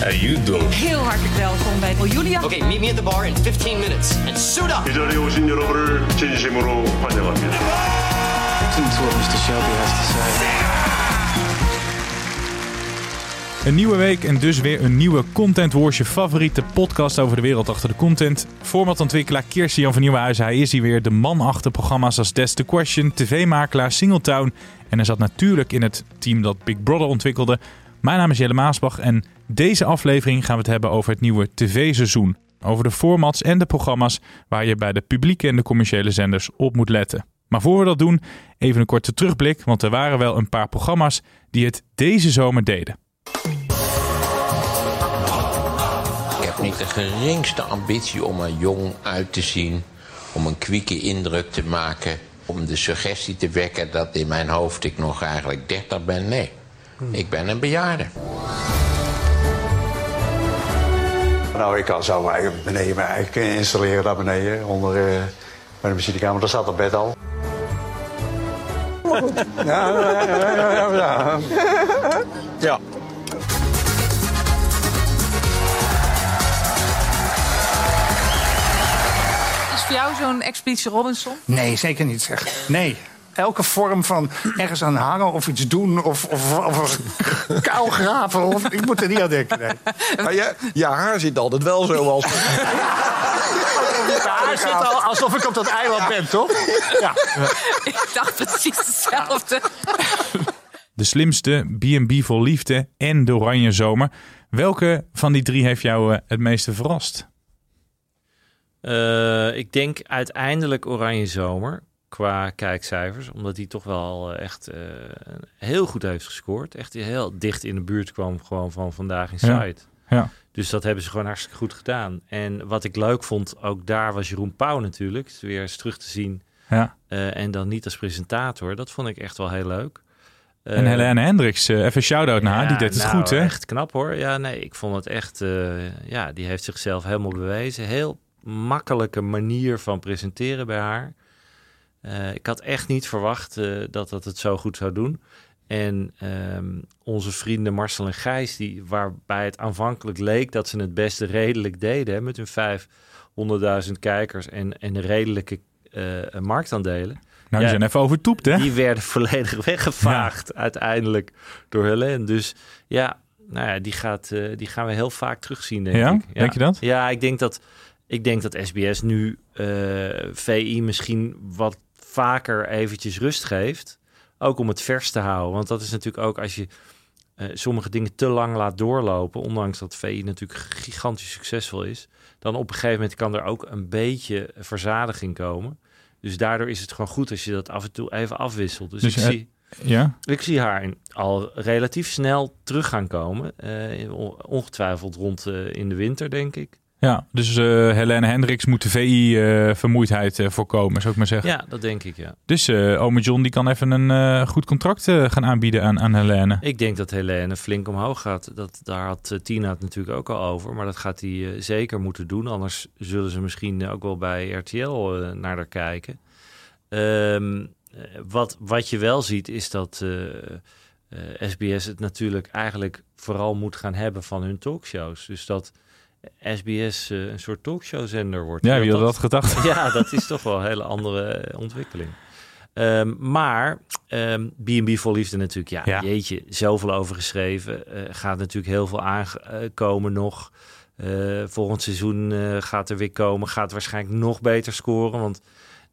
how you doing? Heel hartelijk welkom bij Julia. Okay, meet me at the bar in 15 minutes and suit up. 이 자리에 오신 여러분을 진심으로 환영합니다. Listen to what Mr. Shelby has to say. Een nieuwe week en dus weer een nieuwe Content Wars, je favoriete podcast over de wereld achter de content. Formatontwikkelaar Kirsten Jan van Nieuwenhuizen, hij is hier weer de man achter programma's als That's the Question, tv-makelaar Singletown. En hij zat natuurlijk in het team dat Big Brother ontwikkelde. mijn naam is Jelle Maasbach en deze aflevering gaan we het hebben over het nieuwe tv-seizoen. Over de formats en de programma's waar je bij de publieke en de commerciële zenders op moet letten. Maar voor we dat doen, even een korte terugblik, want er waren wel een paar programma's die het deze zomer deden. Ik heb niet de geringste ambitie om er jong uit te zien, om een kwieke indruk te maken, om de suggestie te wekken dat in mijn hoofd ik nog eigenlijk 30 ben. Nee, ik ben een bejaarde. Nou, ik kan zo eigenlijk beneden eigenlijk installeren daar beneden onder eh, bij de muziekkamer. Daar staat het bed al. Ja, ja, ja, ja, ja, ja. Ja. Is voor jou zo'n Expeditie Robinson? Nee, zeker niet zeg. Nee. Elke vorm van ergens aan hangen of iets doen of, of, of graven. Of, ik moet er niet aan denken. Nee. Maar je, je haar zit altijd wel zo als... Ja, zit al alsof ik op dat eiland ben, toch? Ja. Ik dacht precies hetzelfde. De slimste, B&B vol liefde en de oranje zomer. Welke van die drie heeft jou eh, het meeste verrast? Eh, ik denk uiteindelijk Oranje Zomer qua kijkcijfers. Omdat hij toch wel eh, echt eh, heel goed heeft gescoord. Echt heel dicht in de buurt kwam gewoon van vandaag in site. Ja. Dus dat hebben ze gewoon hartstikke goed gedaan. En wat ik leuk vond, ook daar was Jeroen Pauw natuurlijk. Weer eens terug te zien. Ja. Eh, en dan niet als presentator. Dat vond ik echt wel heel leuk. En Helene Hendricks, even shout-out naar haar, die deed het nou, goed hè? Echt knap hoor. Ja, nee, ik vond het echt. ja, die heeft zichzelf helemaal bewezen. Heel makkelijke manier van presenteren bij haar. Eh, ik had echt niet verwacht eh, dat dat het zo goed zou doen. En ehm, onze vrienden Marcel en Gijs, die, waarbij het aanvankelijk leek dat ze het beste redelijk deden, hè, met hun 500.000 kijkers en, en redelijke eh, marktaandelen. Nou, die zijn even overtoept hè? Die werden volledig weggevaagd uiteindelijk door Helene. Dus ja, nou ja, die, gaat, die gaan we heel vaak terugzien, denk Ja? ik. Denk je dat? Ja, ik denk dat, ik denk dat SBS nu VI misschien wat vaker eventjes rust geeft. Ook om het vers te houden. Want dat is natuurlijk ook als je eh, sommige dingen te lang laat doorlopen, ondanks dat VI natuurlijk gigantisch succesvol is, dan op een gegeven moment kan er ook een beetje verzadiging komen. Dus daardoor is het gewoon goed als je dat af en toe even afwisselt. Dus, Dus, ik, zie, Ja? ik zie haar in- al relatief snel terug gaan komen. Eh, on- ongetwijfeld rond eh, in de winter, denk ik. Ja, dus eh Helene Hendricks moet de VI-vermoeidheid eh, voorkomen, zou ik maar zeggen. Ja, dat denk ik, ja. Dus eh ome John die kan even een eh, goed contract eh, gaan aanbieden aan, aan Helene. Ik denk dat Helene flink omhoog gaat. Dat, daar had eh, Tina het natuurlijk ook al over. Maar dat gaat hij eh, zeker moeten doen. Anders zullen ze misschien ook wel bij RTL eh, naar haar kijken. Ehm, eh, wat, wat je wel ziet is dat eh, eh, SBS het natuurlijk eigenlijk vooral moet gaan hebben van hun talkshows. Dus dat SBS eh, een soort talkshowzender wordt. Ja, wie had dat gedacht? Ja, dat is toch wel een hele andere eh, ontwikkeling. Ehm, maar ehm, B&B voor Liefde natuurlijk, ja, Ja. jeetje, zoveel over geschreven. Eh, gaat natuurlijk heel veel aankomen nog. Volgend seizoen gaat er weer komen. Gaat waarschijnlijk nog beter scoren, want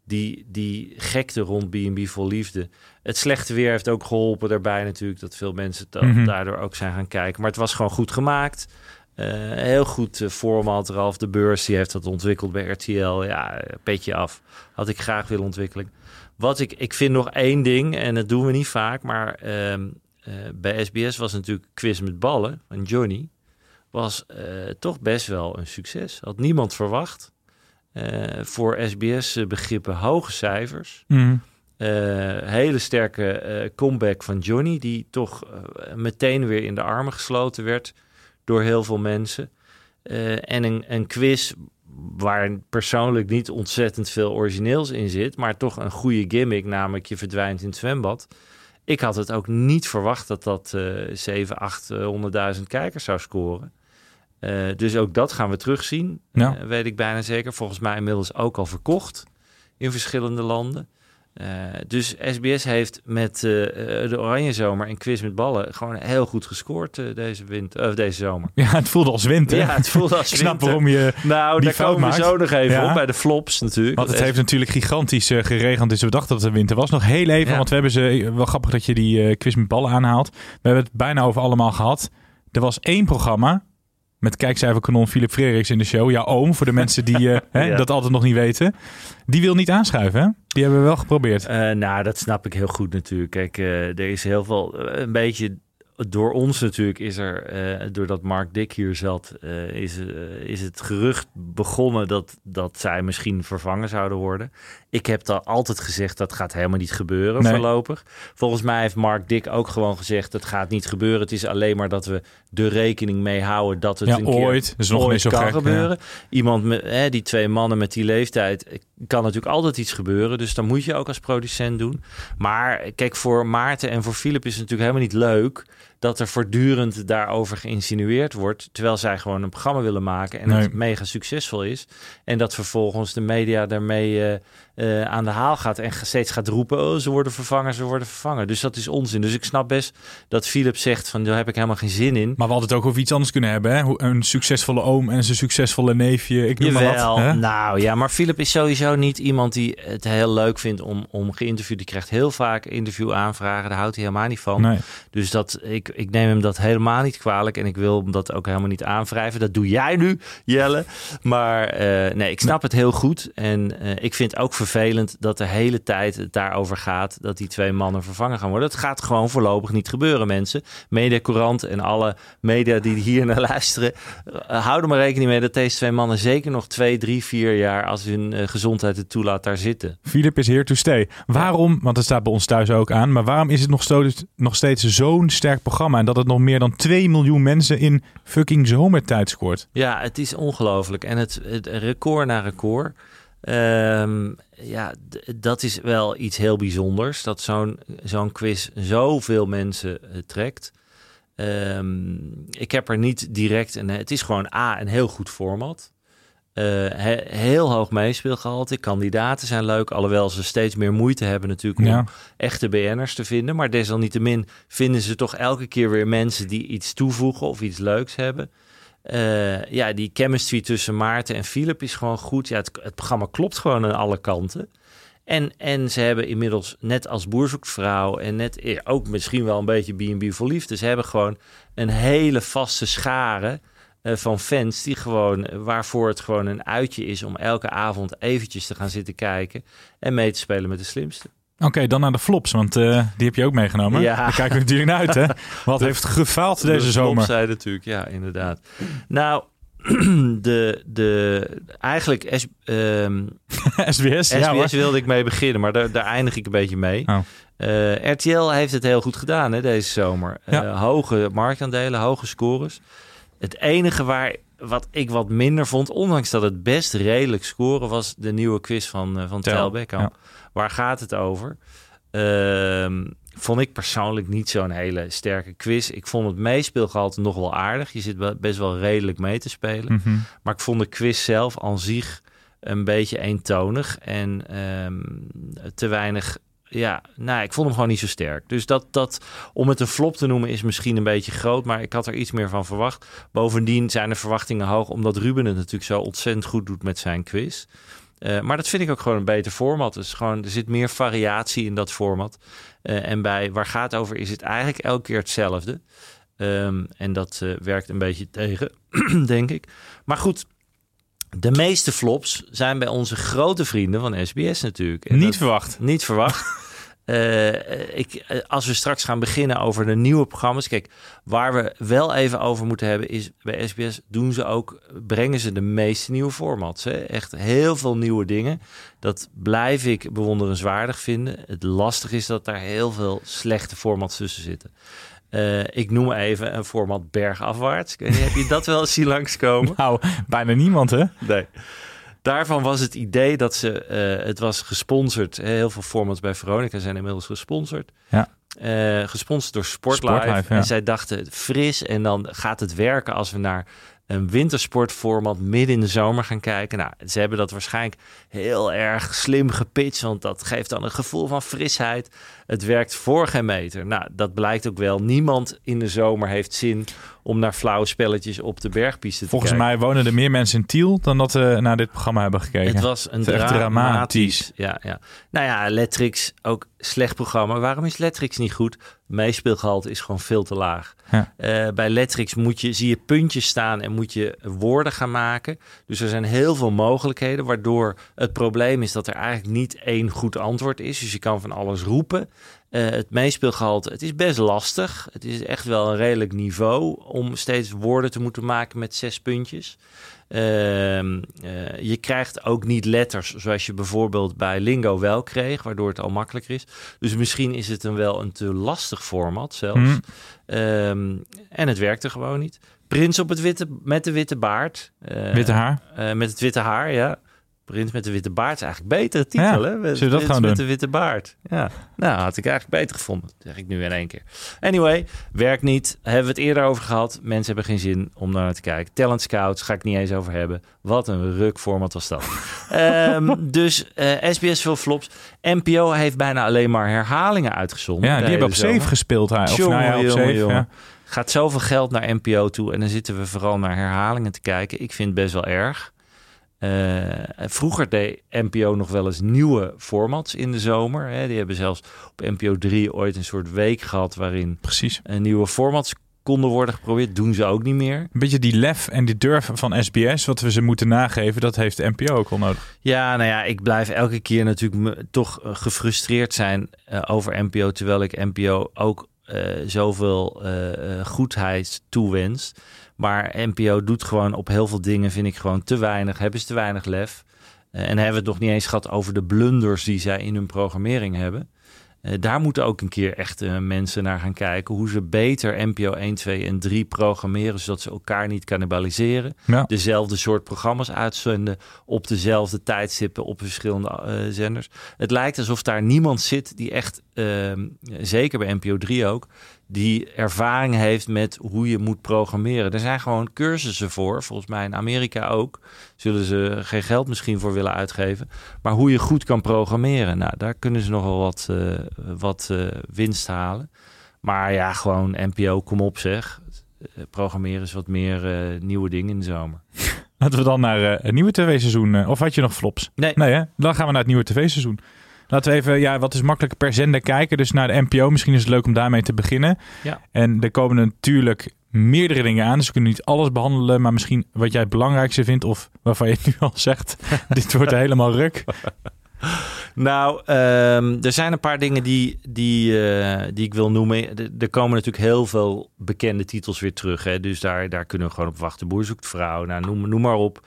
die, die gekte rond B&B voor Liefde. Het slechte weer heeft ook geholpen daarbij natuurlijk, dat veel mensen Mhm. daardoor ook zijn gaan kijken. Maar het was gewoon goed gemaakt. Eh, heel goed format. Ralf de Beurs die heeft dat ontwikkeld bij RTL. Ja, petje af. Had ik graag willen ontwikkelen. Wat ik, ik vind nog één ding, en dat doen we niet vaak, maar ehm, eh, bij SBS was natuurlijk quiz met ballen van Johnny. Was toch best wel een succes. Had niemand verwacht. voor SBS-begrippen hoge cijfers. Mm. hele sterke comeback van Johnny, die toch meteen weer in de armen gesloten werd door heel veel mensen. Uh, en een, een quiz waar persoonlijk niet ontzettend veel origineels in zit, maar toch een goede gimmick, namelijk je verdwijnt in het zwembad. Ik had het ook niet verwacht dat dat uh, 7, 800.000 kijkers zou scoren. Uh, dus ook dat gaan we terugzien, ja. uh, weet ik bijna zeker. Volgens mij inmiddels ook al verkocht in verschillende landen. Uh, dus SBS heeft met uh, de Oranje Zomer en Quiz met Ballen gewoon heel goed gescoord deze, winter, of deze zomer. Ja, het voelde als winter. Ja, het voelde als Ik snap winter. waarom je Nou, die daar komen we maakt. zo nog even Ja. op bij de flops natuurlijk. Want het heeft natuurlijk gigantisch eh, geregend, dus we dachten dat het winter was. Nog heel even, Ja. want we hebben ze... Wel grappig dat je die eh, quiz met ballen aanhaalt. We hebben het bijna over allemaal gehad. Er was één programma met kijkcijferkanon Philip Frederiks in de show. Jouw oom, voor de mensen die eh, hè, Ja. dat altijd nog niet weten. Die wil niet aanschuiven, hè? Die hebben we wel geprobeerd. Eh, nou, dat snap ik heel goed natuurlijk. Kijk, eh, er is heel veel, een beetje door ons natuurlijk is er, eh, doordat Mark Dick hier zat, eh, is, eh, is het gerucht begonnen dat, dat zij misschien vervangen zouden worden. Ik heb dan altijd gezegd dat gaat helemaal niet gebeuren Nee. voorlopig. Volgens mij heeft Mark Dick ook gewoon gezegd dat gaat niet gebeuren. Het is alleen maar dat we de rekening mee houden dat het Ja, een keer ooit. Is nog ooit zo kan gek, gebeuren. Iemand met die twee mannen met die leeftijd kan natuurlijk altijd iets gebeuren. Dus dan moet je ook als producent doen. Maar kijk, voor Maarten en voor Philip is het natuurlijk helemaal niet leuk dat er voortdurend daarover geïnsinueerd wordt. Terwijl zij gewoon een programma willen maken en Nee. het mega succesvol is. En dat vervolgens de media daarmee eh, eh, aan de haal gaat en steeds gaat roepen: oh, ze worden vervangen, ze worden vervangen. Dus dat is onzin. Dus ik snap best dat Philip zegt: van daar heb ik helemaal geen zin in. Maar we hadden het ook over iets anders kunnen hebben, hè? Een succesvolle oom en zijn succesvolle neefje. Ik noem maar wat. hè? nou ja, maar Philip is sowieso niet iemand die het heel leuk vindt om, om geïnterviewd. Die krijgt heel vaak interviewaanvragen, daar houdt hij helemaal niet van. Nee. Dus dat, ik, ik neem hem dat helemaal niet kwalijk en ik wil hem dat ook helemaal niet aanwrijven. Dat doe jij nu, Jelle. Maar eh, nee, ik snap het heel goed. En eh, ik vind ook vervelend dat de hele tijd het daarover gaat dat die twee mannen vervangen gaan worden. Het gaat gewoon voorlopig niet gebeuren, mensen. Mediacourant en alle media die hier naar luisteren, eh, hou er maar rekening mee dat deze twee mannen zeker nog twee, drie, vier jaar, als hun gezondheid het toelaat, daar zitten. Philip is here to stay. Waarom, want dat staat bij ons thuis ook aan, maar waarom is het nog, nog steeds zo'n sterk programma en dat het nog meer dan 2 miljoen mensen in fucking zomertijd scoort? Ja, het is ongelooflijk. En het, het record na record. Ehm, ja, dat is wel iets heel bijzonders. Dat zo'n zo'n quiz zoveel mensen eh, trekt. Ehm, ik heb er niet direct een. Het is gewoon A, een heel goed format. Eh, he- heel hoog meespeelgehalte. Kandidaten zijn leuk. Alhoewel ze steeds meer moeite hebben natuurlijk om echte BN'ers te vinden. Maar desalniettemin vinden ze toch elke keer weer mensen die iets toevoegen of iets leuks hebben. Eh, ja, die chemistry tussen Maarten en Philip is gewoon goed. Ja, het, het programma klopt gewoon aan alle kanten. En, en ze hebben inmiddels, net als Boer zoekt vrouw... en net eh, ook misschien wel een beetje B&B voor liefde... ze hebben gewoon een hele vaste schare van fans... Die gewoon, eh, waarvoor het gewoon een uitje is... om elke avond eventjes te gaan zitten kijken... en mee te spelen met de slimste. Oké, dan naar de flops, want eh, die heb je ook meegenomen. Ja. Daar kijken we natuurlijk naar uit, hè? Wat heeft gefaald deze De zomer? Zij natuurlijk, ja, inderdaad. Nou, de, de, eigenlijk S, ehm, SBS, ja. SBS wilde ik mee beginnen, maar daar, daar eindig ik een beetje mee. Oh. Eh, RTL heeft het heel goed gedaan hè, deze zomer. Ja. Eh, hoge marktaandelen, hoge scores. Het enige waar wat ik wat minder vond, ondanks dat het best redelijk scoren, was de nieuwe quiz van, eh, van Tel. Waar gaat het over? Ehm, vond ik persoonlijk niet zo'n hele sterke quiz. Ik vond het meespeelgehalte nog wel aardig. Je zit best wel redelijk mee te spelen. Mhm. Maar ik vond de quiz zelf aan zich een beetje eentonig en ehm, te weinig. Ja, nou, ik vond hem gewoon niet zo sterk. Dus dat, dat, om het een flop te noemen, is misschien een beetje groot. Maar ik had er iets meer van verwacht. Bovendien zijn de verwachtingen hoog, omdat Ruben het natuurlijk zo ontzettend goed doet met zijn quiz. Eh, maar dat vind ik ook gewoon een beter format. Dus gewoon, er zit meer variatie in dat format. Eh, en bij Waar gaat het over is het eigenlijk elke keer hetzelfde. Ehm, en dat eh, werkt een beetje tegen, denk ik. Maar goed, de meeste flops zijn bij onze grote vrienden van SBS natuurlijk. En Niet dat- verwacht. Niet verwacht. Eh, ik, eh, als we straks gaan beginnen over de nieuwe programma's. Kijk, waar we wel even over moeten hebben is bij SBS doen ze ook, brengen ze de meeste nieuwe formats. Hè? Echt heel veel nieuwe dingen. Dat blijf ik bewonderenswaardig vinden. Het lastig is dat daar heel veel slechte formats tussen zitten. Eh, ik noem even een format bergafwaarts. Ik weet niet, Heb je dat wel eens zien langskomen? Nou, bijna niemand hè? Nee. Daarvan was het idee dat ze, eh, het was gesponsord. Heel veel formats bij Veronica zijn inmiddels gesponsord. Ja. Eh, gesponsord door Sportlife. Sportlife, ja. En zij dachten fris en dan gaat het werken als we naar een wintersportformat midden in de zomer gaan kijken. Nou, ze hebben dat waarschijnlijk heel erg slim gepitcht, want dat geeft dan een gevoel van frisheid. Het werkt voor geen meter. Nou, dat blijkt ook wel. Niemand in de zomer heeft zin om naar flauwe spelletjes op de bergpiste te Volgens kijken. mij wonen er meer mensen in Tiel dan dat we naar dit programma hebben gekeken. Het was een Het dramatisch. Ja, ja. Nou ja, Letrix ook slecht programma. Waarom is Letrix niet goed? Meespeelgehalte is gewoon veel te laag. Ja. Eh, bij Letrix moet je, zie je puntjes staan en moet je woorden gaan maken. Dus er zijn heel veel mogelijkheden, waardoor het probleem is dat er eigenlijk niet één goed antwoord is. Dus je kan van alles roepen. Eh, het meespeelgehalte, het is best lastig. Het is echt wel een redelijk niveau om steeds woorden te moeten maken met zes puntjes. Ehm, eh, je krijgt ook niet letters zoals je bijvoorbeeld bij Lingo wel kreeg, waardoor het al makkelijker is. Dus misschien is het een wel een te lastig format zelfs. Hmm. Ehm, en het werkte gewoon niet. Prins op het witte, met de witte baard. Eh, Witte haar? met het witte haar, ja. Prins met de witte baard is eigenlijk betere titel, Ja, hè? Met zullen we dat Prins gaan met doen? de witte baard. Ja, nou, had ik eigenlijk beter gevonden. zeg ik nu in één keer. Anyway, werkt niet. Hebben we het eerder over gehad. Mensen hebben geen zin om naar te kijken. Talent Scouts, ga ik niet eens over hebben. Wat een rukformat was dat. Ehm, dus eh, SBS veel flops. NPO heeft bijna alleen maar herhalingen uitgezonden. Ja, die hebben op zomer. 7 gespeeld. Hij. Of nou ja, op jongen, 7. jongen. Ja. Gaat zoveel geld naar NPO toe en dan zitten we vooral naar herhalingen te kijken. Ik vind het best wel erg. Eh, vroeger deed NPO nog wel eens nieuwe formats in de zomer. Hè. Die hebben zelfs op NPO 3 ooit een soort week gehad waarin Precies. eh, nieuwe formats konden worden geprobeerd. Doen ze ook niet meer. Een beetje die lef en die durf van SBS, wat we ze moeten nageven, dat heeft de NPO ook wel nodig. Ja, nou ja, ik blijf elke keer natuurlijk me- toch eh, gefrustreerd zijn over NPO, terwijl ik NPO ook zoveel goedheid toewens. Maar NPO doet gewoon op heel veel dingen, vind ik gewoon te weinig. Hebben ze te weinig lef. Eh, en hebben we het nog niet eens gehad over de blunders die zij in hun programmering hebben. Eh, daar moeten ook een keer echt eh, mensen naar gaan kijken. Hoe ze beter NPO 1, 2 en 3 programmeren. Zodat ze elkaar niet cannibaliseren. Ja. Dezelfde soort programma's uitzenden. Op dezelfde tijdstippen op verschillende zenders. Het lijkt alsof daar niemand zit die echt, ehm, zeker bij NPO 3 ook. Die ervaring heeft met hoe je moet programmeren. Er zijn gewoon cursussen voor. Volgens mij in Amerika ook. Zullen ze geen geld misschien voor willen uitgeven. Maar hoe je goed kan programmeren. Nou, daar kunnen ze nog wel wat, eh, wat eh, winst halen. Maar ja, gewoon NPO, kom op zeg. Eh, Programmeren is wat meer nieuwe dingen in de zomer. Laten we dan naar het nieuwe tv-seizoen. of had je nog flops? Nee. Nee, hè? Dan gaan we naar het nieuwe tv-seizoen. Laten we even, ja, wat is makkelijk per zender kijken. Dus naar de NPO. Misschien is het leuk om daarmee te beginnen. Ja. En er komen natuurlijk meerdere dingen aan. Dus we kunnen niet alles behandelen. Maar misschien wat jij het belangrijkste vindt. Of waarvan je het nu al zegt. dit wordt helemaal ruk. Nou, ehm, er zijn een paar dingen die, die, eh, die ik wil noemen. Er- Er komen natuurlijk heel veel bekende titels weer terug. Hè? Dus daar, daar kunnen we gewoon op wachten. Boer zoekt vrouw. Nou, noem, noem maar op.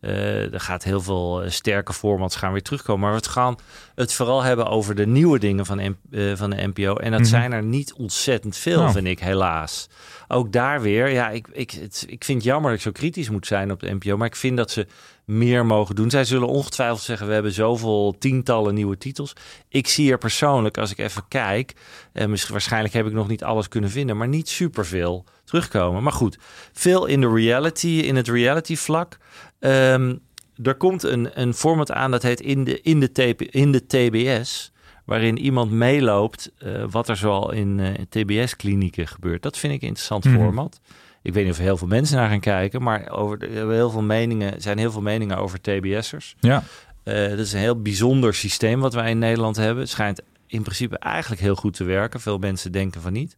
Eh, er gaat heel veel eh, sterke formats gaan weer terugkomen. Maar we gaan het vooral hebben over de nieuwe dingen van, M- eh, van de NPO. En dat Mhm. zijn er niet ontzettend veel, Nou. vind ik, helaas. Ook daar weer, ja, ik, ik, het, ik vind het jammer dat ik zo kritisch moet zijn op de NPO. Maar ik vind dat ze meer mogen doen. Zij zullen ongetwijfeld zeggen, we hebben zoveel tientallen nieuwe titels. Ik zie er persoonlijk, als ik even kijk, eh, misschien, waarschijnlijk heb ik nog niet alles kunnen vinden, maar niet superveel terugkomen. Maar goed, veel in de reality, in het reality vlak. Ehm, er komt een, een format aan dat heet in de, in de, TP, in de TBS. Waarin iemand meeloopt eh, wat er zoal in eh, TBS-klinieken gebeurt. Dat vind ik een interessant Mhm. format. Ik weet niet of heel veel mensen naar gaan kijken, maar over de, er heel veel meningen, zijn heel veel meningen over TBS'ers. Ja. Eh, dat is een heel bijzonder systeem wat wij in Nederland hebben. Het schijnt in principe eigenlijk heel goed te werken. Veel mensen denken van niet.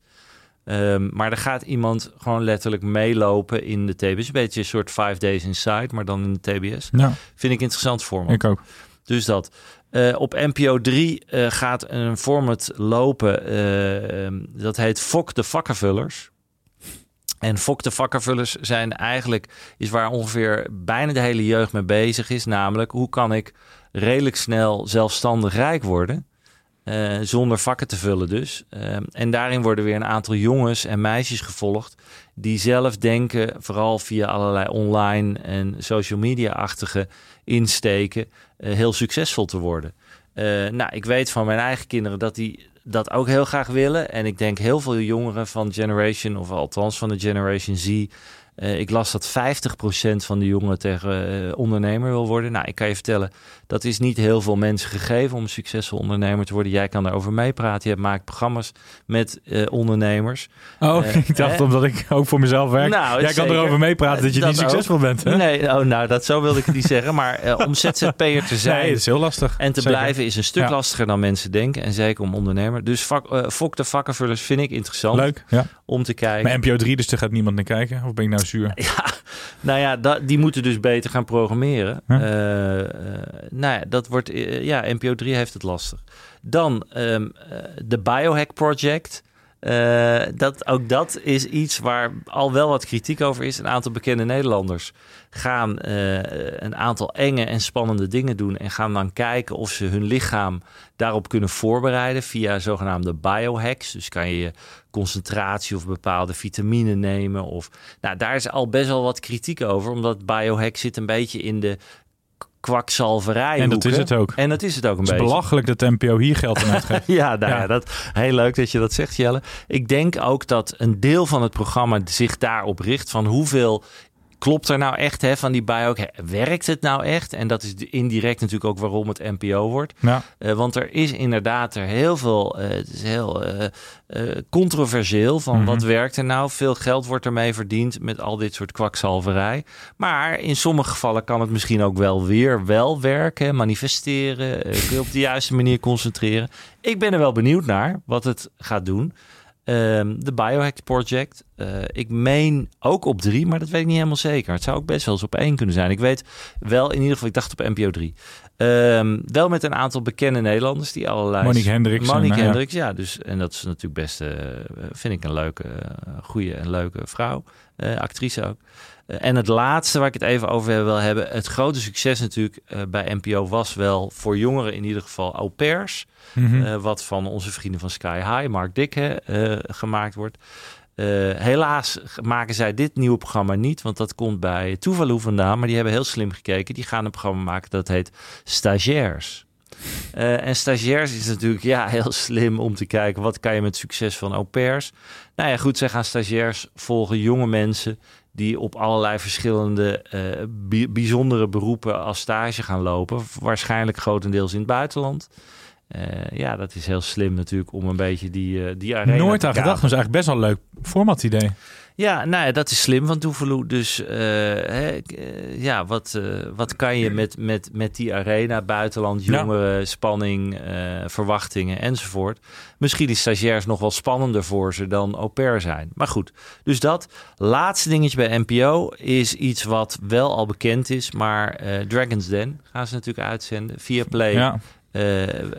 Ehm, maar er gaat iemand gewoon letterlijk meelopen in de TBS. Een beetje een soort Five Days Inside, maar dan in de TBS. Ja. Vind ik interessant format. Ik ook. Dus dat. Eh, op NPO 3 eh, gaat een format lopen. eh, ehm, dat heet Fok de Vakkenvullers. En Fok de Vakkenvullers zijn eigenlijk... is waar ongeveer bijna de hele jeugd mee bezig is. Namelijk, hoe kan ik redelijk snel zelfstandig rijk worden... eh, zonder vakken te vullen dus. Ehm, en daarin worden weer een aantal jongens en meisjes gevolgd... die zelf denken, vooral via allerlei online en social media-achtige insteken... eh, heel succesvol te worden. Eh, nou, ik weet van mijn eigen kinderen dat die dat ook heel graag willen. En ik denk heel veel jongeren van Generation, of althans van de Generation Z... eh, ik las dat 50% van de jongeren tegen eh, ondernemer wil worden. Nou, ik kan je vertellen, dat is niet heel veel mensen gegeven om een succesvol ondernemer te worden. Jij kan daarover meepraten. Je maakt programma's met eh, ondernemers. Oh, ik dacht hè? omdat ik ook voor mezelf werk. Nou, Jij kan zeker. erover meepraten dat je Dat niet succesvol ook. bent. Hè? Nee, oh, nou, dat zo wilde ik het niet zeggen. Maar om ZZP'er te zijn Nee, dat is heel lastig. en te Zeker. blijven is een stuk Ja. lastiger dan mensen denken. En zeker om ondernemer. Dus vak, Fok de Vakkenvullers vind ik interessant Leuk, ja. om te kijken. Maar NPO 3, dus daar gaat niemand naar kijken. Of ben ik nou zuur? Ja, nou ja, dat, die moeten dus beter gaan programmeren. Huh? Eh, eh, nou ja, dat wordt, eh, ja, NPO 3 heeft het lastig. Dan ehm, eh, de Biohack Project. Eh, dat, ook dat is iets waar al wel wat kritiek over is. Een aantal bekende Nederlanders gaan eh, een aantal enge en spannende dingen doen. En gaan dan kijken of ze hun lichaam daarop kunnen voorbereiden via zogenaamde biohacks. Dus kan je concentratie of bepaalde vitamine nemen. Of, nou, daar is al best wel wat kritiek over. Omdat biohack zit een beetje in de kwakzalverij. En dat is het ook. En dat is het ook een Het is beetje. belachelijk dat NPO hier geld aan uitgeeft. Ja, nou ja. Ja. dat, heel leuk dat je dat zegt, Jelle. Ik denk ook dat een deel van het programma zich daarop richt van hoeveel klopt er nou echt hè, van die biohack? Werkt het nou echt? En dat is indirect natuurlijk ook waarom het NPO wordt. Ja. Eh, want er is inderdaad er heel veel, eh, het is heel eh, controversieel van Mhm. wat werkt er nou? Veel geld wordt ermee verdiend met al dit soort kwakzalverij. Maar in sommige gevallen kan het misschien ook wel weer wel werken, manifesteren, kun je op de juiste manier concentreren. Ik ben er wel benieuwd naar wat het gaat doen. Ehm, De Biohack Project. Eh, ik meen ook op drie, maar dat weet ik niet helemaal zeker. Het zou ook best wel eens op één kunnen zijn. Ik weet wel, in ieder geval, ik dacht op NPO 3. Ehm, wel met een aantal bekende Nederlanders die allerlei... Monique Hendricks en, Monique ja. Hendricks, ja. Dus, en dat is natuurlijk best, eh, vind ik een leuke, eh, goede en leuke vrouw. Actrice ook. Eh, en het laatste waar ik het even over wil hebben. Het grote succes natuurlijk eh, bij NPO was wel voor jongeren in ieder geval au pairs. Mhm. Eh, wat van onze vrienden van Sky High, Mark Dikke, gemaakt wordt. Helaas maken zij dit nieuwe programma niet, want dat komt bij Tuvalu vandaan. Maar die hebben heel slim gekeken. Die gaan een programma maken dat heet Stagiairs. Eh, en stagiairs is natuurlijk ja, heel slim om te kijken wat kan je met succes van au pairs. Nou ja, goed, zij gaan stagiairs volgen jonge mensen die op allerlei verschillende eh, bi- bijzondere beroepen als stage gaan lopen. Waarschijnlijk grotendeels in het buitenland. Eh, ja, dat is heel slim natuurlijk om een beetje die, eh, die arena Nooit aan gedacht, maar is eigenlijk best wel een leuk format idee. Ja, nou ja, dat is slim van Tuvalu. Dus eh, hè, eh, ja, wat, eh, wat kan je met, met, met die arena, buitenland, Ja. jongeren, spanning, verwachtingen enzovoort. Misschien is stagiairs nog wel spannender voor ze dan au pair zijn. Maar goed, dus dat. Laatste dingetje bij NPO is iets wat wel al bekend is, maar Dragon's Den gaan ze natuurlijk uitzenden via Play. Ja.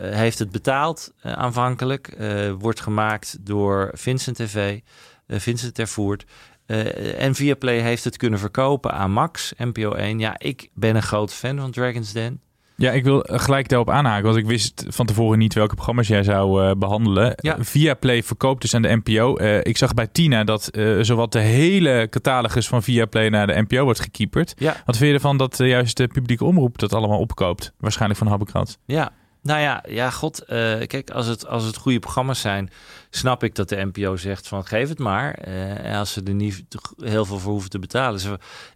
Heeft het betaald aanvankelijk. Wordt gemaakt door Vincent TV. Eh, Vincent Tervoert. Eh en Viaplay heeft het kunnen verkopen aan Max, NPO 1. Ja, ik ben een groot fan van Dragon's Den. Ja, ik wil gelijk daarop aanhaken, want ik wist van tevoren niet welke programma's jij zou eh, behandelen. Ja. Viaplay verkoopt dus aan de NPO. Ik zag bij Tina dat zowat de hele catalogus van Viaplay naar de NPO wordt gekieperd. Ja. Wat vind je ervan dat juist de publieke omroep dat allemaal opkoopt? Waarschijnlijk van Habbekrats. Ja, nou ja, ja god. eh, kijk, als het, als het goede programma's zijn, snap ik dat de NPO zegt van geef het maar. En als ze er niet heel veel voor hoeven te betalen.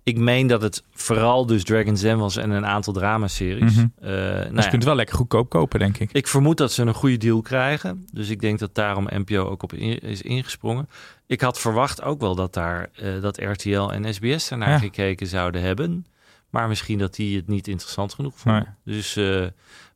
Ik meen dat het vooral dus Dragon's Den was en een aantal dramaseries. Mhm. Eh, nou dus je ja. kunt het wel lekker goedkoop kopen, denk ik. Ik vermoed dat ze een goede deal krijgen. Dus ik denk dat daarom NPO ook op in- is ingesprongen. Ik had verwacht ook wel dat daar dat RTL en SBS ernaar Ja. gekeken zouden hebben. Maar misschien dat die het niet interessant genoeg vonden. Dus,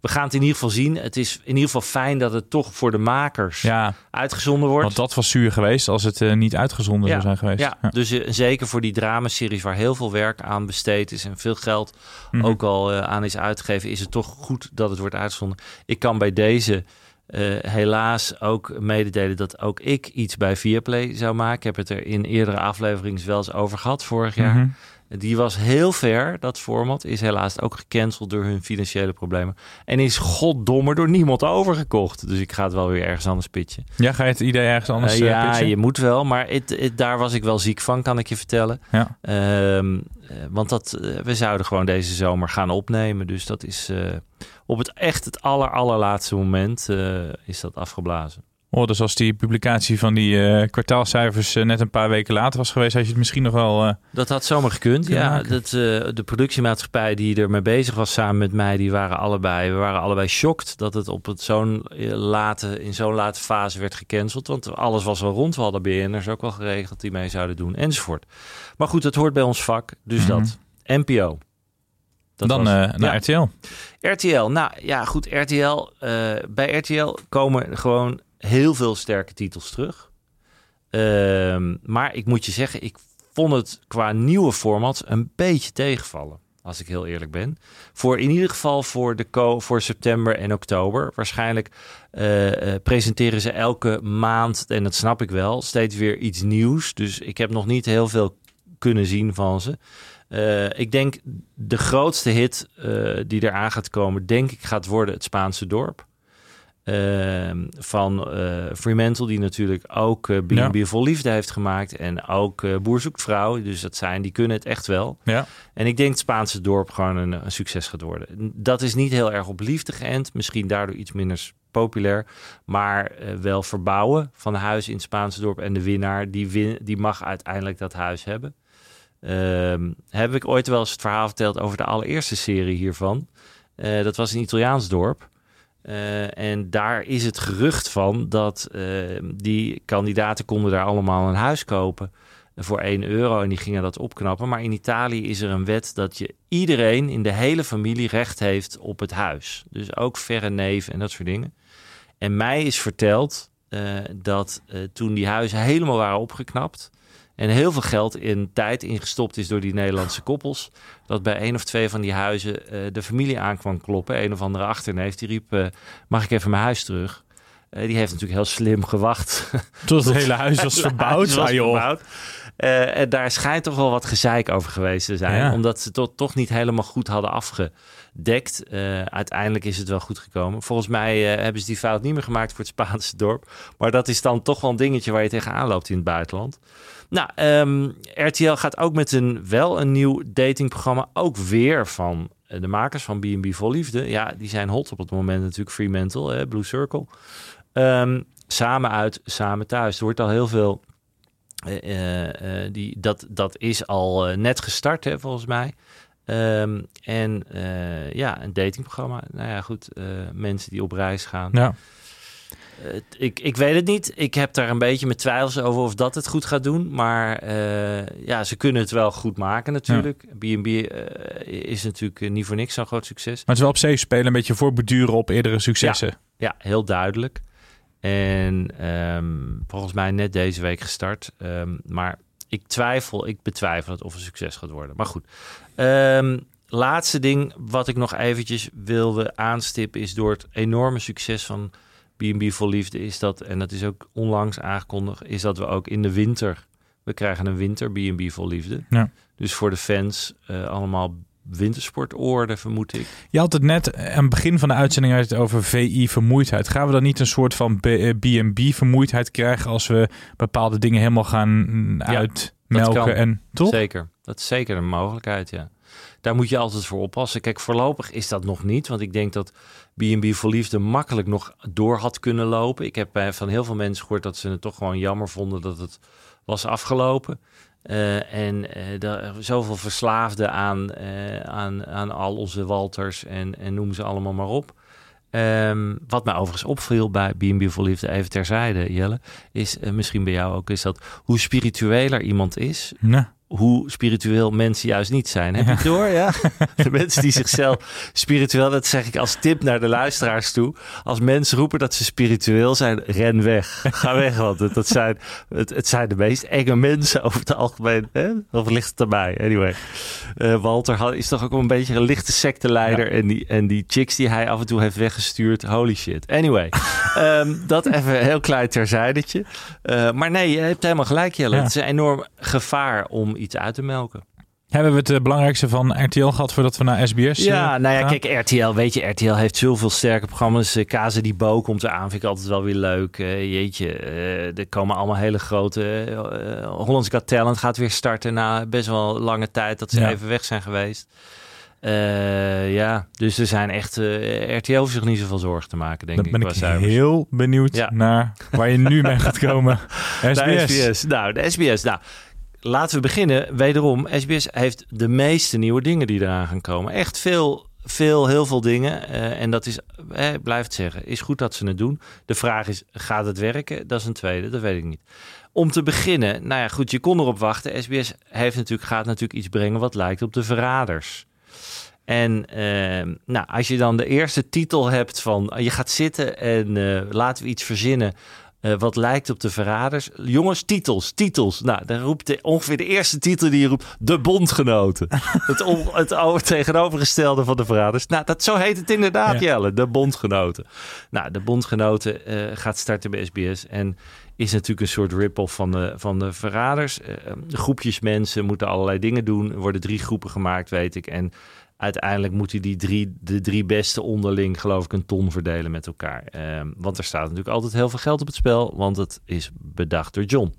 we gaan het in ieder geval zien. Het is in ieder geval fijn dat het toch voor de makers Ja, uitgezonden wordt. want dat was zuur geweest als het eh, niet uitgezonden zou zijn geweest. Ja, dus eh, zeker voor die dramaseries waar heel veel werk aan besteed is en veel geld Mhm. ook al eh, aan is uitgegeven, is het toch goed dat het wordt uitgezonden. Ik kan bij deze helaas ook mededelen dat ook ik iets bij Viaplay zou maken. Ik heb het er in eerdere afleveringen wel eens over gehad vorig jaar. Mhm. Die was heel ver, dat format. Is helaas ook gecanceld door hun financiële problemen. En is goddomme door niemand overgekocht. Dus ik ga het wel weer ergens anders pitchen. Ja, ga je het idee ergens anders eh, ja, pitchen? je moet wel. Maar daar was ik wel ziek van, kan ik je vertellen. Ja. Ehm, eh, want dat, we zouden gewoon deze zomer gaan opnemen. Dus dat is op het echt het aller, allerlaatste moment is dat afgeblazen. Oh, dus als die publicatie van die eh, kwartaalcijfers eh, net een paar weken later was geweest, had je het misschien nog wel... eh, Dat had zomaar gekund. Ja, maken. dat, de productiemaatschappij die ermee bezig was samen met mij, die waren allebei, we waren allebei shocked dat het op het zo'n late, in zo'n late fase werd gecanceld. Want alles was wel rond. We hadden BN'ers ook wel geregeld die mee zouden doen, enzovoort. Maar goed, dat hoort bij ons vak. Dus Mhm. dat. NPO. Dat dan was- naar Ja. RTL. RTL, nou ja, goed. RTL, bij RTL komen gewoon heel veel sterke titels terug. Ehm, maar ik moet je zeggen, ik vond het qua nieuwe formats een beetje tegenvallen. Als ik heel eerlijk ben. Voor in ieder geval voor, de co voor september en oktober. Waarschijnlijk eh, eh, presenteren ze elke maand, en dat snap ik wel, steeds weer iets nieuws. Dus ik heb nog niet heel veel kunnen zien van ze. Eh, ik denk de grootste hit eh, die eraan gaat komen, denk ik, gaat worden het Spaanse dorp. Ehm, van eh Fremantle, die natuurlijk ook eh B&B Ja. Vol Liefde heeft gemaakt. En ook eh Boer Zoekt Vrouw. Dus dat zijn, die kunnen het echt wel. Ja. En ik denk het Spaanse dorp gewoon een, een succes gaat worden. Dat is niet heel erg op liefde geënt. Misschien daardoor iets minder populair. Maar wel verbouwen van huis in het Spaanse dorp. En de winnaar, die, win, die mag uiteindelijk dat huis hebben. Ehm, heb ik ooit wel eens het verhaal verteld over de allereerste serie hiervan. Dat was een Italiaans dorp. Eh, en daar is het gerucht van dat eh, die kandidaten konden daar allemaal een huis kopen voor 1 euro en die gingen dat opknappen. Maar in Italië is er een wet dat je iedereen in de hele familie recht heeft op het huis. Dus ook verre neven en dat soort dingen. En mij is verteld eh, dat eh, toen die huizen helemaal waren opgeknapt en heel veel geld in tijd ingestopt is door die Nederlandse koppels, dat bij één of twee van die huizen eh, de familie aankwam kloppen. Een of andere achterneef die riep: eh, Mag ik even mijn huis terug? Eh, die heeft natuurlijk heel slim gewacht. Tot het hele huis was verbouwd. huis was Ah, joh. verbouwd. En daar schijnt toch wel wat gezeik over geweest te zijn. Ja. Omdat ze het toch niet helemaal goed hadden afgedekt. Uiteindelijk is het wel goed gekomen. Volgens mij hebben ze die fout niet meer gemaakt voor het Spaanse dorp. Maar dat is dan toch wel een dingetje waar je tegenaan loopt in het buitenland. Nou, ehm, RTL gaat ook met een, wel een nieuw datingprogramma. Ook weer van eh, de makers van B&B Vol Liefde. Ja, die zijn hot op het moment natuurlijk. Fremantle, hè, Blue Circle. Ehm, samen uit, samen thuis. Er wordt al heel veel... eh, eh, die, dat, dat is al net gestart, hè, volgens mij. Ehm, en ja, een datingprogramma. Nou ja, goed. mensen die op reis gaan. Ja. Ik, ik weet het niet. Ik heb daar een beetje mijn twijfels over of dat het goed gaat doen. Maar eh, ja, ze kunnen het wel goed maken natuurlijk. B&B eh, is natuurlijk eh, niet voor niks zo'n groot succes. Maar het is wel op safe spelen, een beetje voorbeduren op eerdere successen. Ja, heel duidelijk. En ehm, volgens mij net deze week gestart. Ehm, maar ik twijfel, ik betwijfel het of een succes gaat worden. Maar goed. Ehm, laatste ding wat ik nog eventjes wilde aanstippen is door het enorme succes van B&B Vol Liefde is dat, en dat is ook onlangs aangekondigd, is dat we ook in de winter, we krijgen een winter B&B Vol Liefde. Ja. Dus voor de fans eh, allemaal wintersportoorden, vermoed ik. Je had het net aan het begin van de uitzending uit het over VI-vermoeidheid. Gaan we dan niet een soort van B- eh, B&B-vermoeidheid krijgen als we bepaalde dingen helemaal gaan mm, Ja, uitmelken? En, toch? Zeker. Dat is zeker een mogelijkheid, ja. Daar moet je altijd voor oppassen. Kijk, voorlopig is dat nog niet. Want ik denk dat B&B voor Liefde makkelijk nog door had kunnen lopen. Ik heb bij- van heel veel mensen gehoord dat ze het toch gewoon jammer vonden dat het was afgelopen. Eh, en eh daar, zoveel verslaafden aan, eh, aan, aan al onze Walters en, en noem ze allemaal maar op. Ehm, wat mij overigens opviel bij B&B voor Liefde, even terzijde Jelle, is eh, misschien bij jou ook, is dat hoe spiritueler iemand is. Hoe spiritueel mensen juist niet zijn. Heb je het door? Ja. De mensen die zichzelf spiritueel, dat zeg ik als tip naar de luisteraars toe. Als mensen roepen dat ze spiritueel zijn, ren weg. Ga weg, want het, dat zijn, het, het zijn de meest enge mensen over het algemeen. Hè? Of ligt het mij? Anyway. Eh, Walter is toch ook een beetje een lichte secteleider. En, die, en die chicks die hij af en toe heeft weggestuurd. Holy shit. Anyway. Ehm, dat even heel klein terzijdetje. Eh, maar nee, je hebt helemaal gelijk, Jelle. Ja. Het is een enorm gevaar om iets uit te melken. Hebben we het eh, belangrijkste van RTL gehad voordat we naar SBS Ja, eh, nou ja, gaan? kijk, RTL, weet je, RTL heeft zoveel sterke programma's. Uh, Kaze die Bo komt eraan, vind ik altijd wel weer leuk. Jeetje, er komen allemaal hele grote... eh Hollands Got Talent gaat weer starten na best wel lange tijd dat ze Ja. even weg zijn geweest. Eh, ja, dus er zijn echt... eh, RTL hoeft zich niet zoveel zorgen te maken, denk Dan ik. ben ik cijfers. heel benieuwd Ja. naar waar je nu mee gaat komen. SBS. De SBS. Nou, de SBS. Nou, laten we beginnen. Wederom, SBS heeft de meeste nieuwe dingen die eraan gaan komen. Echt veel, veel, heel veel dingen. Eh, en dat is, eh, ik blijf het zeggen, is goed dat ze het doen. De vraag is, gaat het werken? Dat is een tweede, dat weet ik niet. Om te beginnen, nou ja, goed, je kon erop wachten. SBS heeft natuurlijk, gaat natuurlijk iets brengen wat lijkt op de verraders. En eh, nou, als je dan de eerste titel hebt van je gaat zitten en eh, laten we iets verzinnen eh, wat lijkt op de verraders. Jongens, titels, titels. Nou, dan roept de, ongeveer de eerste titel die je roept, de bondgenoten. het, on, het over- tegenovergestelde van de verraders. Nou, dat, zo heet het inderdaad, Ja. Jelle, de bondgenoten. Nou, de bondgenoten eh, gaat starten bij SBS en is natuurlijk een soort rip-off van de, van de verraders. Eh, groepjes mensen moeten allerlei dingen doen. Er worden drie groepen gemaakt, weet ik. En uiteindelijk moeten die drie, de drie beste onderling, geloof ik, een ton verdelen met elkaar. Ehm, want er staat natuurlijk altijd heel veel geld op het spel, want het is bedacht door John.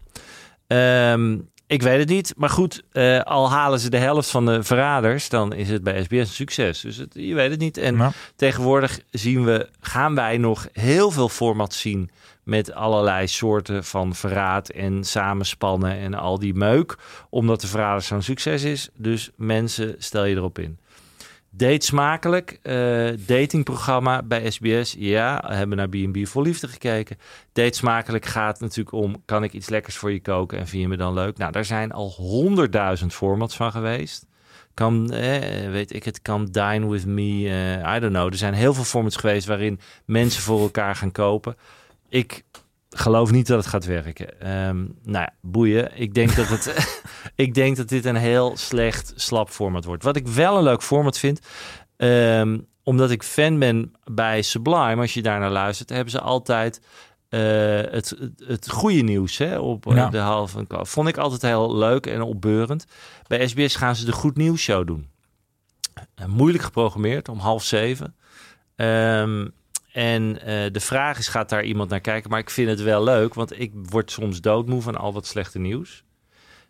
Ehm, ik weet het niet, maar goed, eh, al halen ze de helft van de verraders, dan is het bij SBS een succes. Dus het, je weet het niet. En tegenwoordig zien we, gaan wij nog heel veel formats zien met allerlei soorten van verraad en samenspannen en al die meuk, omdat de verrader zo'n succes is. Dus mensen, stel je erop in. Date smakelijk, eh, datingprogramma bij SBS. Ja, we hebben naar B&B voor Liefde gekeken. Date smakelijk gaat natuurlijk om, kan ik iets lekkers voor je koken en vind je me dan leuk? Nou, daar zijn al honderdduizend formats van geweest. Kan, eh, weet ik het, kan Dine With Me, eh, I don't know. Er zijn heel veel formats geweest waarin mensen voor elkaar gaan kopen. Ik geloof niet dat het gaat werken. Ehm, nou ja, boeien. Ik denk dat het. ik denk dat dit een heel slecht, slap format wordt. Wat ik wel een leuk format vind. ehm, omdat ik fan ben bij Sublime, als je daar naar luistert, hebben ze altijd eh, het, het, het goede nieuws hè, op eh, Ja. de halve. en kwart. Vond ik altijd heel leuk en opbeurend. Bij SBS gaan ze de Goed Nieuws Show doen. Eh, moeilijk geprogrammeerd om half zeven. Ehm, en eh, de vraag is, gaat daar iemand naar kijken? Maar ik vind het wel leuk, want ik word soms doodmoe van al wat slechte nieuws.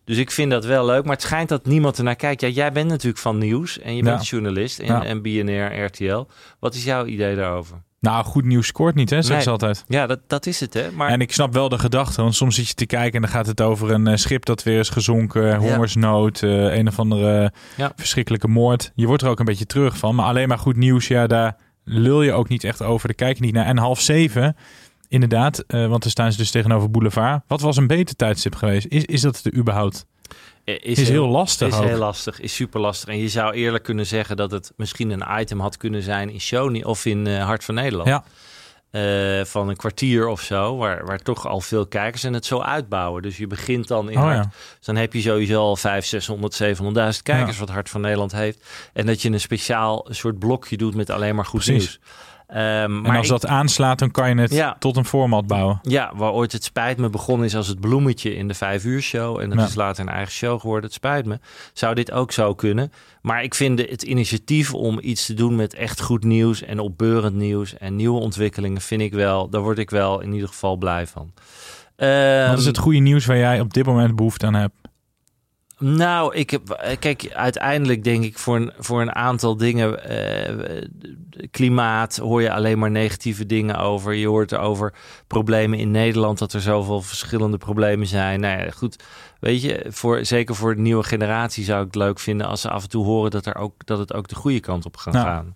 Dus ik vind dat wel leuk, maar het schijnt dat niemand ernaar kijkt. Ja, jij bent natuurlijk van nieuws en je Ja. bent journalist en, Ja. en BNR, RTL. Wat is jouw idee daarover? Nou, goed nieuws scoort niet, hè, zeggen Nee. ze altijd. Ja, dat, dat is het, hè? Maar En ik snap wel de gedachte, want soms zit je te kijken en dan gaat het over een eh, schip dat weer is gezonken, hongersnood, eh, een of andere Ja. verschrikkelijke moord. Je wordt er ook een beetje terug van, maar alleen maar goed nieuws, ja, daar lul je ook niet echt over. Daar kijk je niet naar. En half zeven, inderdaad, eh, want dan staan ze dus tegenover Boulevard. Wat was een beter tijdstip geweest? Is, is dat er überhaupt? is, is heel lastig Is ook. heel lastig, is super lastig. En je zou eerlijk kunnen zeggen dat het misschien een item had kunnen zijn in Show of in eh, Hart van Nederland. Ja. Eh, van een kwartier of zo, waar, waar toch al veel kijkers en het zo uitbouwen. Dus je begint dan in Oh, ja. Dus dan heb je sowieso al 500, 600, 700.000 kijkers, Ja. wat Hart van Nederland heeft. En dat je een speciaal soort blokje doet met alleen maar goed Precies. nieuws. Ehm, En maar als ik- dat aanslaat, dan kan je het Ja. tot een format bouwen. ja, waar ooit het spijt me begonnen is als het bloemetje in de vijf uur show. En dat Ja. is later een eigen show geworden. Het spijt me. Zou dit ook zo kunnen? Maar ik vind het initiatief om iets te doen met echt goed nieuws en opbeurend nieuws en nieuwe ontwikkelingen, vind ik wel, daar word ik wel in ieder geval blij van. Ehm, Wat is het goede nieuws waar jij op dit moment behoefte aan hebt? Nou, ik heb, kijk, uiteindelijk denk ik voor een, voor een aantal dingen, eh, klimaat, hoor je alleen maar negatieve dingen over. Je hoort over problemen in Nederland, dat er zoveel verschillende problemen zijn. Nou ja, goed, weet je, voor, zeker voor de nieuwe generatie zou ik het leuk vinden als ze af en toe horen dat, er ook, dat het ook de goede kant op gaat Ja. gaan.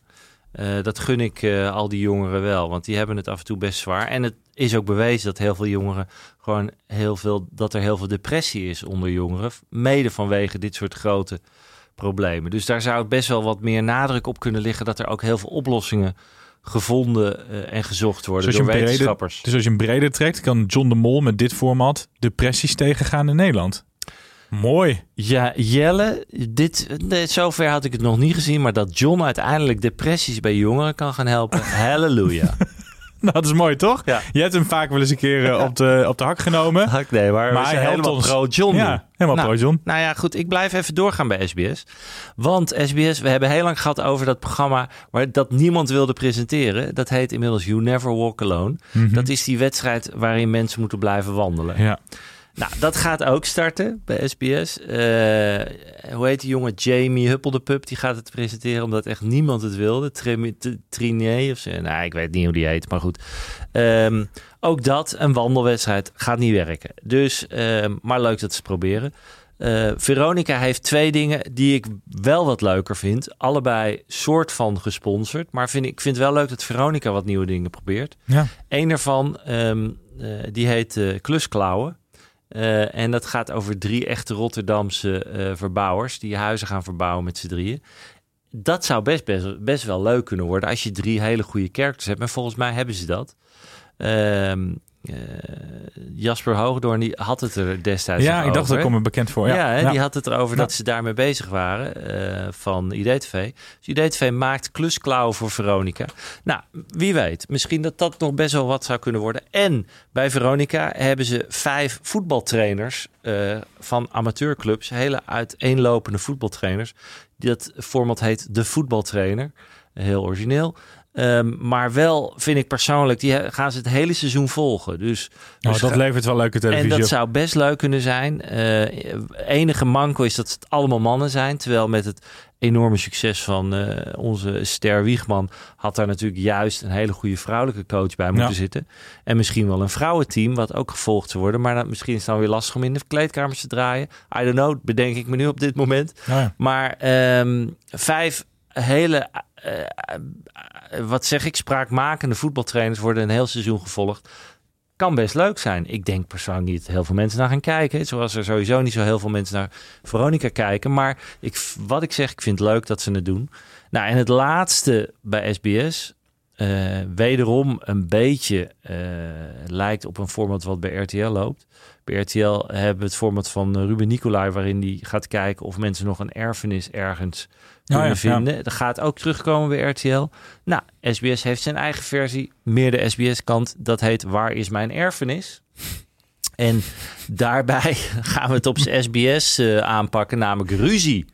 Eh, dat gun ik eh, al die jongeren wel, want die hebben het af en toe best zwaar. En het is ook bewezen dat heel veel jongeren gewoon heel veel, dat er heel veel depressie is onder jongeren. Mede vanwege dit soort grote problemen. Dus daar zou best wel wat meer nadruk op kunnen liggen dat er ook heel veel oplossingen gevonden eh, en gezocht worden Dus je door wetenschappers. dus als je een breder trekt, kan John de Mol met dit format depressies tegengaan in Nederland. Mooi. Ja, Jelle, dit, nee, zover had ik het nog niet gezien, maar dat John uiteindelijk depressies bij jongeren kan gaan helpen. Halleluja. Nou, dat is mooi, toch? Ja. Je hebt hem vaak wel eens een keer eh, op, de, op de hak genomen. Hak, nee, maar, hij helpt helemaal ons. pro-John. Ja, helemaal nou, pro-John. Nou ja, goed, ik blijf even doorgaan bij SBS. Want SBS, we hebben heel lang gehad over dat programma... waar dat niemand wilde presenteren. Dat heet inmiddels You Never Walk Alone. Mhm. Dat is die wedstrijd waarin mensen moeten blijven wandelen. Ja. Nou, dat gaat ook starten bij SBS. Eh, hoe heet die jongen? Jamie Huppel de Pup. Die gaat het presenteren omdat echt niemand het wilde. Tremi- T- Trinier of zo. Nou, ik weet niet hoe die heet, maar goed. Ehm, ook dat, een wandelwedstrijd, gaat niet werken. Dus, ehm, maar leuk dat ze proberen. Eh, Veronica heeft twee dingen die ik wel wat leuker vind. Allebei soort van gesponsord. Maar vind, ik vind het wel leuk dat Veronica wat nieuwe dingen probeert. Ja. Eén daarvan, ehm, eh, die heet Klusklauwen. Eh, en dat gaat over drie echte Rotterdamse eh, verbouwers die huizen gaan verbouwen met z'n drieën. Dat zou best, best, best wel leuk kunnen worden als je drie hele goede characters hebt. En volgens mij hebben ze dat. Ehm, eh, Jasper Hoogdoorn die had het er destijds Ja, nog ik dacht over, dat ik me bekend voor. Ja, Ja, hè, Ja. die had het erover Ja. dat ze daarmee bezig waren eh, van IDTV. Dus IDTV maakt klusklauwen voor Veronica. Nou, wie weet. Misschien dat dat nog best wel wat zou kunnen worden. En bij Veronica hebben ze vijf voetbaltrainers eh, van amateurclubs. Hele uiteenlopende voetbaltrainers. Dat format heet de voetbaltrainer. Heel origineel. Ehm, maar wel, vind ik persoonlijk, die gaan ze het hele seizoen volgen. Dus, Oh, dus dat ga- levert wel leuke televisie en dat op. zou best leuk kunnen zijn. Eh, enige manco is dat het allemaal mannen zijn. Terwijl met het enorme succes van eh, onze Ster Wiegman... had daar natuurlijk juist een hele goede vrouwelijke coach bij moeten Ja. zitten. En misschien wel een vrouwenteam wat ook gevolgd zou worden. Maar dat, misschien is het dan weer lastig om in de kleedkamers te draaien. I don't know, bedenk ik me nu op dit moment. Nou ja. Maar ehm, vijf hele, wat zeg ik, spraakmakende voetbaltrainers worden een heel seizoen gevolgd. Kan best leuk zijn. Ik denk persoonlijk niet heel veel mensen naar gaan kijken. Zoals er sowieso niet zo heel veel mensen naar Veronica kijken. Maar ik, wat ik zeg, ik vind het leuk dat ze het doen. Nou, en het laatste bij SBS. eh, wederom een beetje eh, lijkt op een format wat bij RTL loopt. Bij RTL hebben we het format van eh, Ruben Nicolai... waarin die gaat kijken of mensen nog een erfenis ergens kunnen ja, ja. vinden. Dat gaat ook terugkomen bij RTL. Nou, SBS heeft zijn eigen versie, meer de SBS-kant. Dat heet Waar is mijn erfenis? En daarbij gaan we het op SBS eh, aanpakken, namelijk ruzie.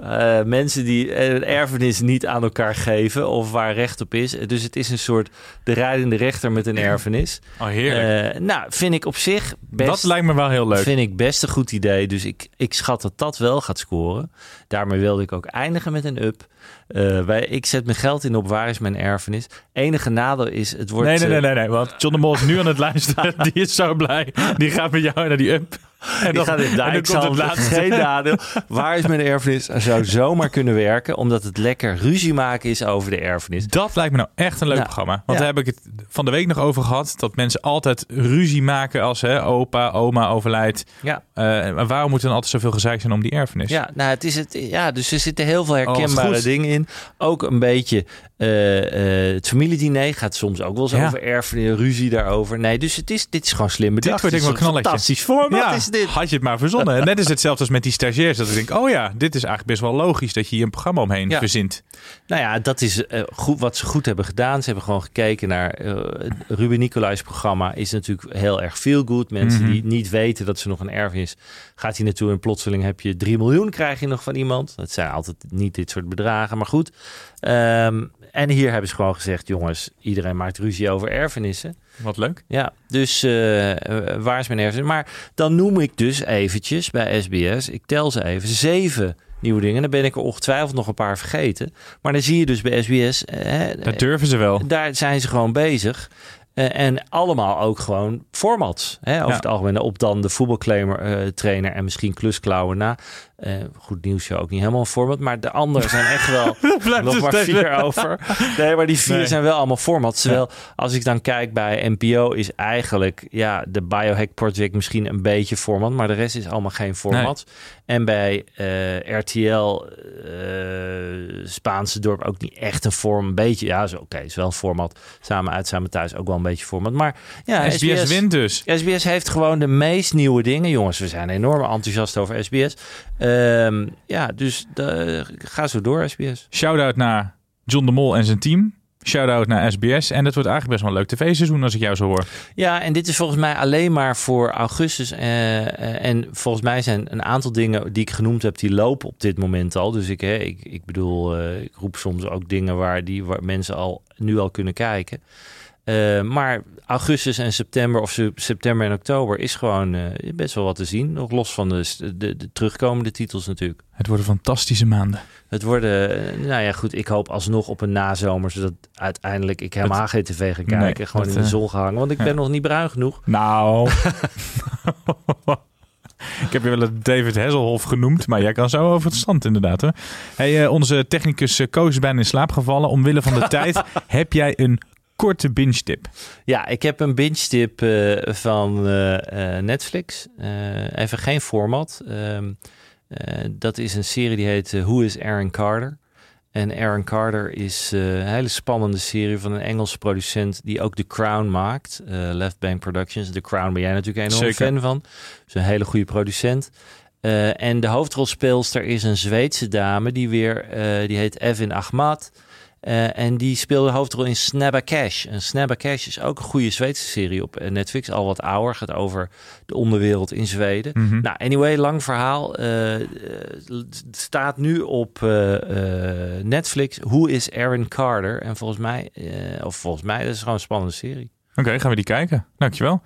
Eh, mensen die een erfenis niet aan elkaar geven of waar recht op is. Dus het is een soort de rijdende rechter met een erfenis. Oh, heerlijk. Eh, nou, vind ik op zich best... dat lijkt me wel heel leuk. Vind ik best een goed idee. Dus ik, ik schat dat dat wel gaat scoren. Daarmee wilde ik ook eindigen met een up. Eh, wij, ik zet mijn geld in op waar is mijn erfenis. Enige nadeel is, het wordt... Nee, nee, eh, nee, nee, nee. Want John de Mol is nu aan het luisteren. Die is zo blij. Die gaat met jou naar die up. En Die gaat in en dan komt Dijkshand, het laatste. geen nadeel. Waar is mijn erfenis? Er zou zomaar kunnen werken, omdat het lekker ruzie maken is over de erfenis. Dat lijkt me nou echt een leuk Ja. programma. Want Ja. daar heb ik het van de week nog over gehad. Dat mensen altijd ruzie maken als hè, opa, oma overlijdt. Ja. Maar waarom moet er dan altijd zoveel gezeik zijn om die erfenis? Ja, nou, het is het, ja, dus er zitten heel veel Oh, herkenbare dingen in. Ook een beetje eh, eh, het familiediner gaat soms ook wel eens Ja. over erfenis, ruzie daarover. Nee, dus het is, dit is gewoon slim Dit bedacht. wordt denk ik wel knalletje. Fantastisch format Ja, is dit. Had je het maar verzonnen. Net is hetzelfde als met die stagiairs. Dat ik denk, oh ja, dit is eigenlijk best wel logisch dat je hier een programma omheen Ja. verzint. Nou ja, dat is eh, goed, wat ze goed hebben gedaan. Ze hebben gewoon gekeken naar Ruben Nicolai's programma. Is natuurlijk heel erg feel good. Mensen Mhm. die niet weten dat ze nog een erfenis. Gaat hij naartoe en plotseling heb je 3 miljoen krijg je nog van iemand. Dat zijn altijd niet dit soort bedragen, maar goed. Ehm, en hier hebben ze gewoon gezegd, jongens, iedereen maakt ruzie over erfenissen. Wat leuk. Ja, dus eh, waar is mijn erfenis? Maar dan noem ik dus eventjes bij SBS, ik tel ze even, zeven nieuwe dingen. Dan ben ik er ongetwijfeld nog een paar vergeten. Maar dan zie je dus bij SBS... eh, Dat durven ze wel. daar zijn ze gewoon bezig. Eh, en allemaal ook gewoon formats. Hè, over Ja. het algemeen. Op dan de voetbalclaimer eh, trainer en misschien klusklauwen na. Eh, goed nieuwsshow ook niet helemaal een format. Maar de andere zijn echt wel nog dus maar vier over. Nee, maar die vier Nee. zijn wel allemaal format. Terwijl als ik dan kijk bij NPO is eigenlijk ja, de Biohack Project misschien een beetje format. Maar de rest is allemaal geen format. En bij eh, RTL eh, Spaanse dorp ook niet echt een vorm. Een beetje, ja, oké, is wel een format. Samen uit, samen thuis ook wel een beetje format. Maar ja, SBS wint dus. SBS heeft gewoon de meest nieuwe dingen. Jongens, we zijn enorm enthousiast over SBS. Ehm, ja, dus de, ga zo door, SBS. Shout-out naar John de Mol en zijn team. Shout-out naar SBS. En het wordt eigenlijk best wel een leuk tv-seizoen als ik jou zo hoor. Ja, en dit is volgens mij alleen maar voor augustus. eh, eh, en volgens mij zijn een aantal dingen die ik genoemd heb, die lopen op dit moment al. Dus ik, hè, ik, ik bedoel, eh, ik roep soms ook dingen waar, die, waar mensen al nu al kunnen kijken. Eh, maar augustus en september of se- september en oktober is gewoon eh, best wel wat te zien. Nog los van de, de, de terugkomende titels natuurlijk. Het worden fantastische maanden. Het worden, eh, nou ja goed, ik hoop alsnog op een nazomer, zodat uiteindelijk ik helemaal Het- geen tv ga Nee, kijken. gewoon dat, in de zon gehangen, want ik ja. ben nog niet bruin genoeg. Nou. ik heb je wel David Hasselhoff genoemd, maar jij kan zo over het stand inderdaad. Hoor. Hey, onze technicus Koos is bijna in slaap gevallen. Omwille van de tijd heb jij een korte binge tip. Ja, ik heb een binge tip eh, van eh, eh, Netflix. Even geen format. Ehm, eh, dat is een serie die heet Who is Aaron Carter? En Aaron Carter is een hele spannende serie van een Engelse producent die ook The Crown maakt. Left Bank Productions. The Crown ben jij natuurlijk een enorm Zeker. fan van. Dus een hele goede producent. En de hoofdrolspeelster is een Zweedse dame die weer, die heet Evin Ahmad. Eh, en die speelde de hoofdrol in Snabba Cash. En Snabba Cash is ook een goede Zweedse serie op eh, Netflix. Al wat ouder, gaat over de onderwereld in Zweden. Mhm. Nou, anyway, lang verhaal. Eh, het staat nu op Netflix. Who is Aaron Carter? En volgens mij, of volgens mij, dat is gewoon een spannende serie. Oké, gaan we die kijken. Dankjewel.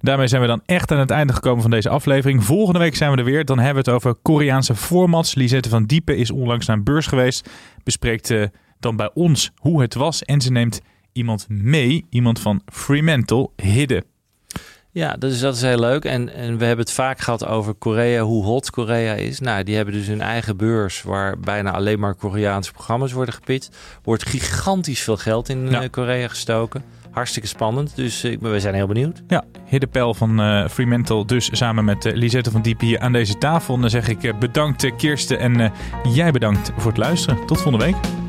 Daarmee zijn we dan echt aan het einde gekomen van deze aflevering. Volgende week zijn we er weer. Dan hebben we het over Koreaanse formats. Lisette van Diepen is onlangs naar een beurs geweest. Bespreekt dan bij ons hoe het was. En ze neemt iemand mee. Iemand van Fremantle, Hidden. Ja, dat is, dat is heel leuk. En, en we hebben het vaak gehad over Korea, hoe hot Korea is. Nou, die hebben dus hun eigen beurs waar bijna alleen maar Koreaanse programma's worden gepitcht. Wordt gigantisch veel geld in Ja. eh, Korea gestoken. Hartstikke spannend. Dus ik, we zijn heel benieuwd. Ja, Hidden Pel van eh, Fremantle. Dus samen met eh, Lisette van Diepen hier aan deze tafel. En dan zeg ik eh, bedankt eh, Kirsten en eh, jij bedankt voor het luisteren. Tot volgende week.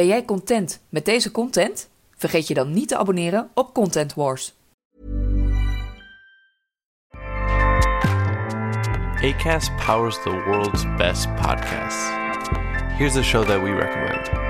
Ben jij content met deze content? Vergeet je dan niet te abonneren op Content Wars. ACAST powers the world's best podcasts. Here's a show that we recommend.